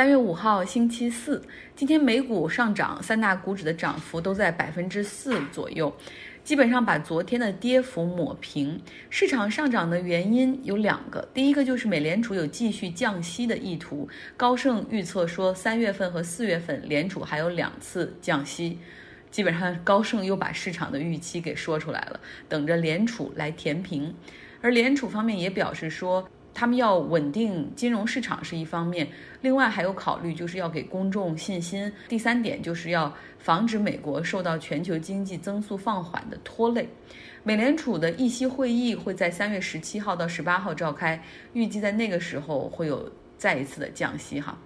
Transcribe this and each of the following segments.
三月五号，星期四，今天美股上涨，三大股指的涨幅都在百分之四左右，基本上把昨天的跌幅抹平。市场上涨的原因有两个，第一个就是美联储有继续降息的意图，高盛预测说三月份和四月份联储还有两次降息，基本上高盛又把市场的预期给说出来了，等着联储来填平。而联储方面也表示说。他们要稳定金融市场是一方面，另外还有考虑就是要给公众信心。第三点就是要防止美国受到全球经济增速放缓的拖累。美联储的议息会议会在三月十七号到十八号召开，预计在那个时候会有再一次的降息哈。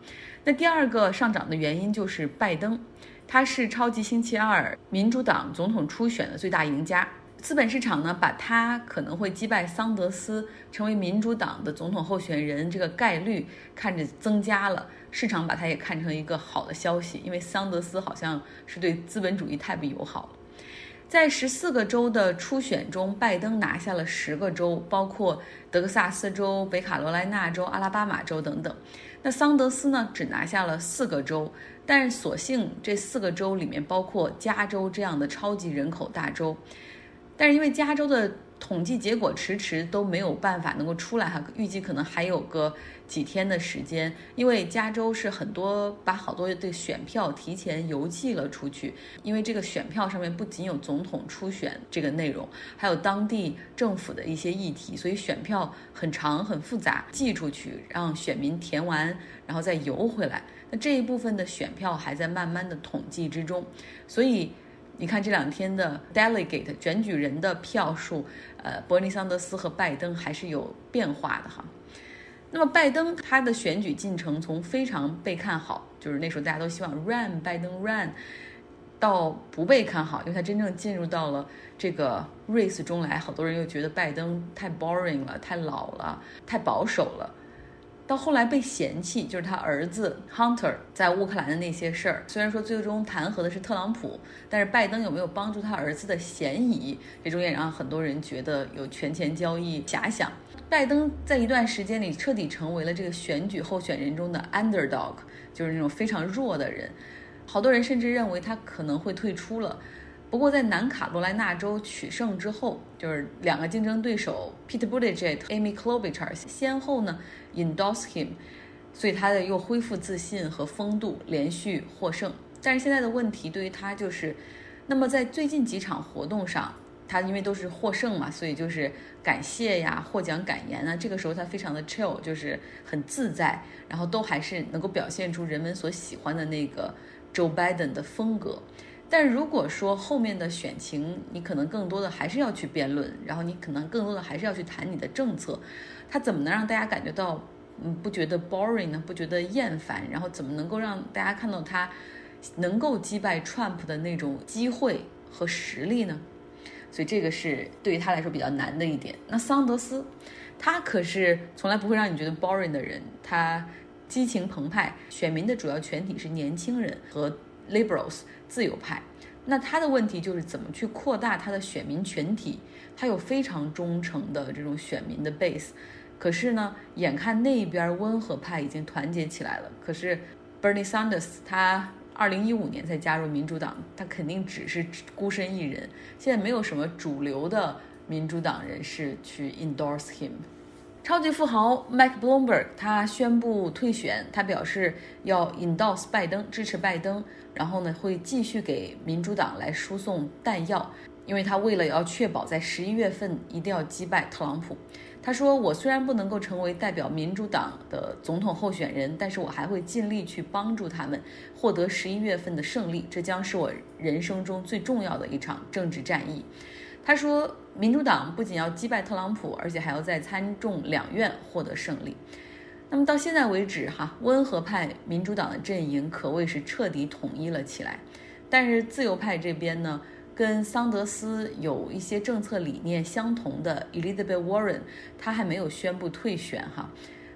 那第二个上涨的原因就是拜登，他是超级星期二民主党总统初选的最大赢家。资本市场呢，把他可能会击败桑德斯，成为民主党的总统候选人这个概率看着增加了。市场把它也看成一个好的消息，因为桑德斯好像是对资本主义太不友好了。在十四个州的初选中，拜登拿下了十个州，包括德克萨斯州、北卡罗来纳州、阿拉巴马州等等。那桑德斯呢，只拿下了四个州，但是所幸这四个州里面包括加州这样的超级人口大州。但是因为加州的统计结果迟迟都没有办法能够出来哈，预计可能还有个几天的时间。因为加州是很多把好多的选票提前邮寄了出去，因为这个选票上面不仅有总统初选这个内容，还有当地政府的一些议题，所以选票很长很复杂，寄出去让选民填完，然后再邮回来。那这一部分的选票还在慢慢的统计之中，所以。你看这两天的 delegate 选举人的票数，呃，伯尼桑德斯和拜登还是有变化的哈。那么拜登他的选举进程从非常被看好，就是那时候大家都希望 run 拜登 run，到不被看好，因为他真正进入到了这个 race 中来，好多人又觉得拜登太 boring 了，太老了，太保守了。到后来被嫌弃，就是他儿子 Hunter 在乌克兰的那些事儿。虽然说最终弹劾的是特朗普，但是拜登有没有帮助他儿子的嫌疑，这中也让很多人觉得有权钱交易遐想。拜登在一段时间里彻底成为了这个选举候选人中的 underdog，就是那种非常弱的人。好多人甚至认为他可能会退出了。不过，在南卡罗来纳州取胜之后，就是两个竞争对手 Pete Buttigieg、Amy Klobuchar 先后呢 endorse him，所以他的又恢复自信和风度，连续获胜。但是现在的问题对于他就是，那么在最近几场活动上，他因为都是获胜嘛，所以就是感谢呀、获奖感言啊，这个时候他非常的 chill，就是很自在，然后都还是能够表现出人们所喜欢的那个 Joe Biden 的风格。但如果说后面的选情，你可能更多的还是要去辩论，然后你可能更多的还是要去谈你的政策，他怎么能让大家感觉到，嗯，不觉得 boring 呢？不觉得厌烦？然后怎么能够让大家看到他能够击败 Trump 的那种机会和实力呢？所以这个是对于他来说比较难的一点。那桑德斯，他可是从来不会让你觉得 boring 的人，他激情澎湃，选民的主要群体是年轻人和。Liberals 自由派，那他的问题就是怎么去扩大他的选民群体？他有非常忠诚的这种选民的 base，可是呢，眼看那边温和派已经团结起来了，可是 Bernie Sanders 他二零一五年才加入民主党，他肯定只是孤身一人，现在没有什么主流的民主党人士去 endorse him。超级富豪 Mike Bloomberg 他宣布退选，他表示要 endorse 拜登，支持拜登，然后呢会继续给民主党来输送弹药，因为他为了要确保在十一月份一定要击败特朗普，他说我虽然不能够成为代表民主党的总统候选人，但是我还会尽力去帮助他们获得十一月份的胜利，这将是我人生中最重要的一场政治战役。他说，民主党不仅要击败特朗普，而且还要在参众两院获得胜利。那么到现在为止，哈，温和派民主党的阵营可谓是彻底统一了起来。但是自由派这边呢，跟桑德斯有一些政策理念相同的 Elizabeth Warren，他还没有宣布退选，哈。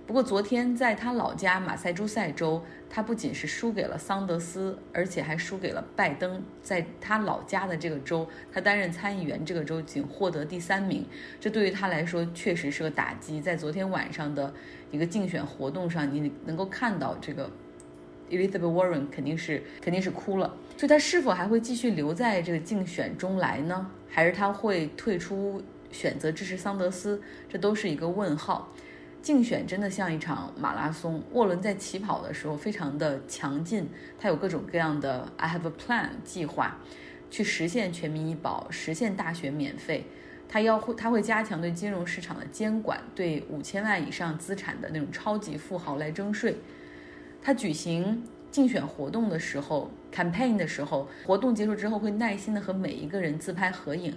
不过昨天在他老家马赛诸塞州，他不仅是输给了桑德斯，而且还输给了拜登。在他老家的这个州，他担任参议员，这个州仅获得第三名，这对于他来说确实是个打击。在昨天晚上的一个竞选活动上，你能够看到这个 Elizabeth Warren 肯定是肯定是哭了。所以他是否还会继续留在这个竞选中来呢？还是他会退出，选择支持桑德斯？这都是一个问号。竞选真的像一场马拉松，沃伦在起跑的时候非常的强劲，他有各种各样的 I have a plan 计划，去实现全民医保，实现大学免费。他要会他会加强对金融市场的监管，对五千万以上资产的那种超级富豪来征税。他举行竞选活动的时候，campaign 的时候，活动结束之后会耐心的和每一个人自拍合影。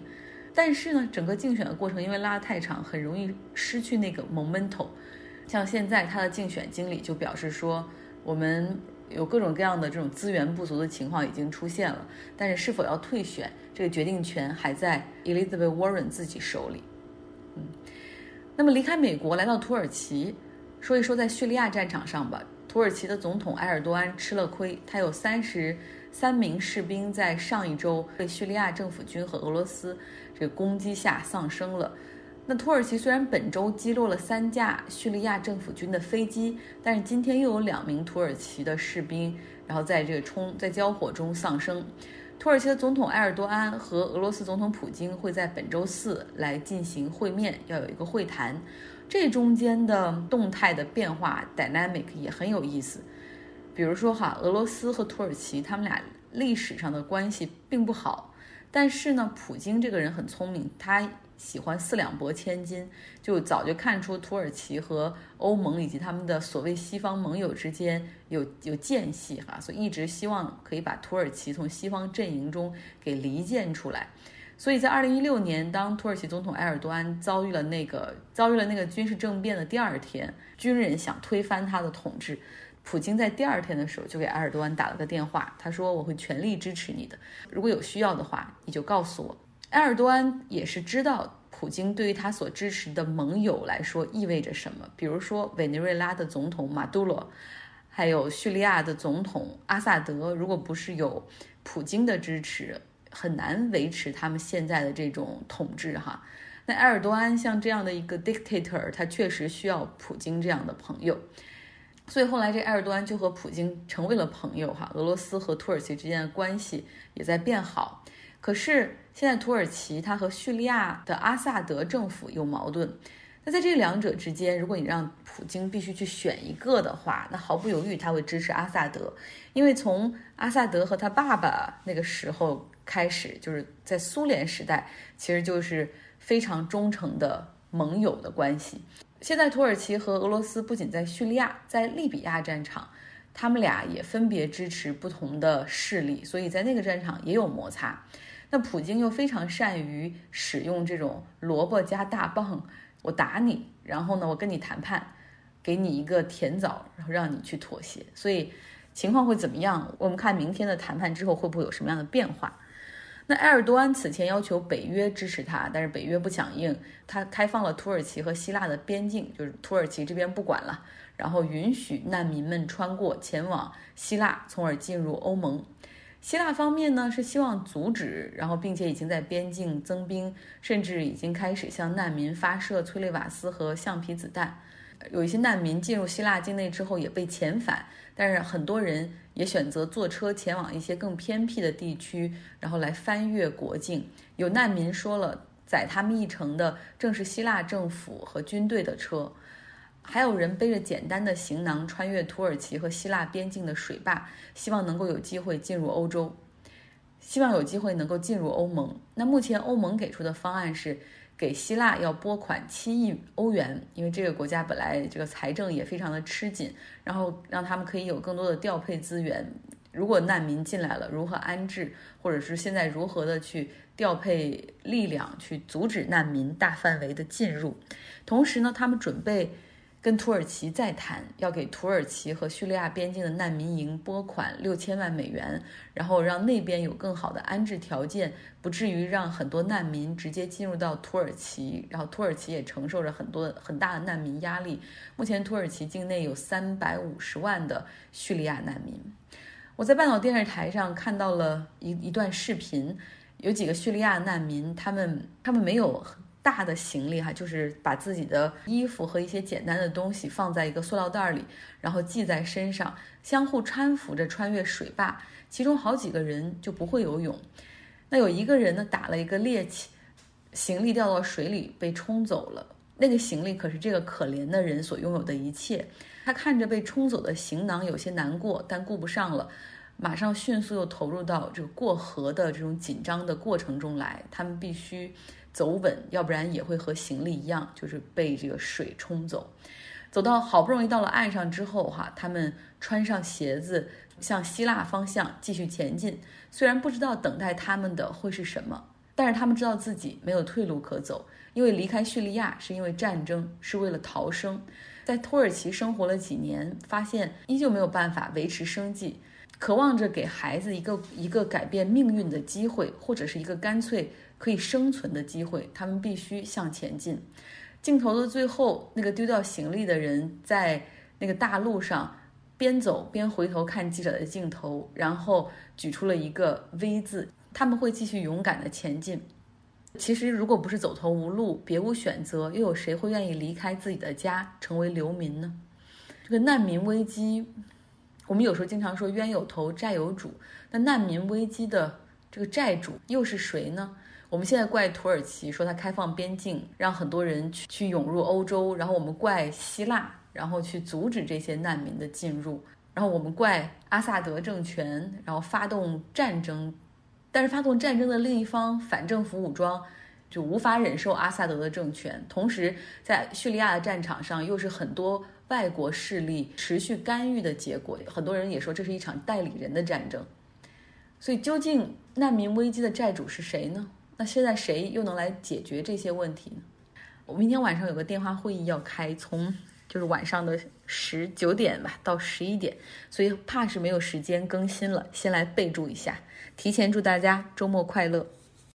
但是呢，整个竞选的过程因为拉得太长，很容易失去那个 momentum。像现在他的竞选经理就表示说，我们有各种各样的这种资源不足的情况已经出现了，但是是否要退选，这个决定权还在 Elizabeth Warren 自己手里。嗯，那么离开美国来到土耳其，说一说在叙利亚战场上吧。土耳其的总统埃尔多安吃了亏，他有三十三名士兵在上一周被叙利亚政府军和俄罗斯这攻击下丧生了。那土耳其虽然本周击落了三架叙利亚政府军的飞机，但是今天又有两名土耳其的士兵，然后在这个冲在交火中丧生。土耳其的总统埃尔多安和俄罗斯总统普京会在本周四来进行会面，要有一个会谈。这中间的动态的变化 dynamic 也很有意思，比如说哈，俄罗斯和土耳其他们俩历史上的关系并不好，但是呢，普京这个人很聪明，他喜欢四两拨千斤，就早就看出土耳其和欧盟以及他们的所谓西方盟友之间有有间隙哈，所以一直希望可以把土耳其从西方阵营中给离间出来。所以在二零一六年，当土耳其总统埃尔多安遭遇了那个遭遇了那个军事政变的第二天，军人想推翻他的统治，普京在第二天的时候就给埃尔多安打了个电话，他说：“我会全力支持你的，如果有需要的话，你就告诉我。”埃尔多安也是知道普京对于他所支持的盟友来说意味着什么，比如说委内瑞拉的总统马杜罗，还有叙利亚的总统阿萨德，如果不是有普京的支持。很难维持他们现在的这种统治哈。那埃尔多安像这样的一个 dictator，他确实需要普京这样的朋友。所以后来这埃尔多安就和普京成为了朋友哈。俄罗斯和土耳其之间的关系也在变好。可是现在土耳其它和叙利亚的阿萨德政府有矛盾。那在这两者之间，如果你让普京必须去选一个的话，那毫不犹豫他会支持阿萨德，因为从阿萨德和他爸爸那个时候开始，就是在苏联时代，其实就是非常忠诚的盟友的关系。现在土耳其和俄罗斯不仅在叙利亚，在利比亚战场，他们俩也分别支持不同的势力，所以在那个战场也有摩擦。那普京又非常善于使用这种萝卜加大棒。我打你，然后呢，我跟你谈判，给你一个甜枣，然后让你去妥协。所以情况会怎么样？我们看明天的谈判之后会不会有什么样的变化？那埃尔多安此前要求北约支持他，但是北约不响应。他开放了土耳其和希腊的边境，就是土耳其这边不管了，然后允许难民们穿过前往希腊，从而进入欧盟。希腊方面呢是希望阻止，然后并且已经在边境增兵，甚至已经开始向难民发射催泪瓦斯和橡皮子弹。有一些难民进入希腊境内之后也被遣返，但是很多人也选择坐车前往一些更偏僻的地区，然后来翻越国境。有难民说了，载他们一程的正是希腊政府和军队的车。还有人背着简单的行囊穿越土耳其和希腊边境的水坝，希望能够有机会进入欧洲，希望有机会能够进入欧盟。那目前欧盟给出的方案是给希腊要拨款七亿欧元，因为这个国家本来这个财政也非常的吃紧，然后让他们可以有更多的调配资源。如果难民进来了，如何安置，或者是现在如何的去调配力量去阻止难民大范围的进入？同时呢，他们准备。跟土耳其再谈，要给土耳其和叙利亚边境的难民营拨款六千万美元，然后让那边有更好的安置条件，不至于让很多难民直接进入到土耳其，然后土耳其也承受着很多很大的难民压力。目前土耳其境内有三百五十万的叙利亚难民。我在半岛电视台上看到了一一段视频，有几个叙利亚难民，他们他们没有。大的行李哈，就是把自己的衣服和一些简单的东西放在一个塑料袋里，然后系在身上，相互搀扶着穿越水坝。其中好几个人就不会游泳，那有一个人呢打了一个趔趄，行李掉到水里被冲走了。那个行李可是这个可怜的人所拥有的一切。他看着被冲走的行囊，有些难过，但顾不上了，马上迅速又投入到这个过河的这种紧张的过程中来。他们必须走稳，要不然也会和行李一样，就是被这个水冲走。走到好不容易到了岸上之后，哈，他们穿上鞋子，向希腊方向继续前进。虽然不知道等待他们的会是什么，但是他们知道自己没有退路可走，因为离开叙利亚是因为战争，是为了逃生。在土耳其生活了几年，发现依旧没有办法维持生计，渴望着给孩子一个一个改变命运的机会，或者是一个干脆可以生存的机会。他们必须向前进。镜头的最后，那个丢掉行李的人在那个大路上边走边回头看记者的镜头，然后举出了一个 V 字。他们会继续勇敢地前进。其实，如果不是走投无路，别无选择，又有谁会愿意离开自己的家，成为流民呢？这个难民危机，我们有时候经常说冤有头债有主，那难民危机的这个债主又是谁呢？我们现在怪土耳其，说它开放边境，让很多人去去涌入欧洲，然后我们怪希腊，然后去阻止这些难民的进入，然后我们怪阿萨德政权，然后发动战争，但是发动战争的另一方反政府武装就无法忍受阿萨德的政权，同时在叙利亚的战场上又是很多外国势力持续干预的结果，很多人也说这是一场代理人的战争，所以究竟难民危机的债主是谁呢？那现在谁又能来解决这些问题呢？我明天晚上有个电话会议要开，从就是晚上的十九点吧到十一点，所以怕是没有时间更新了。先来备注一下，提前祝大家周末快乐。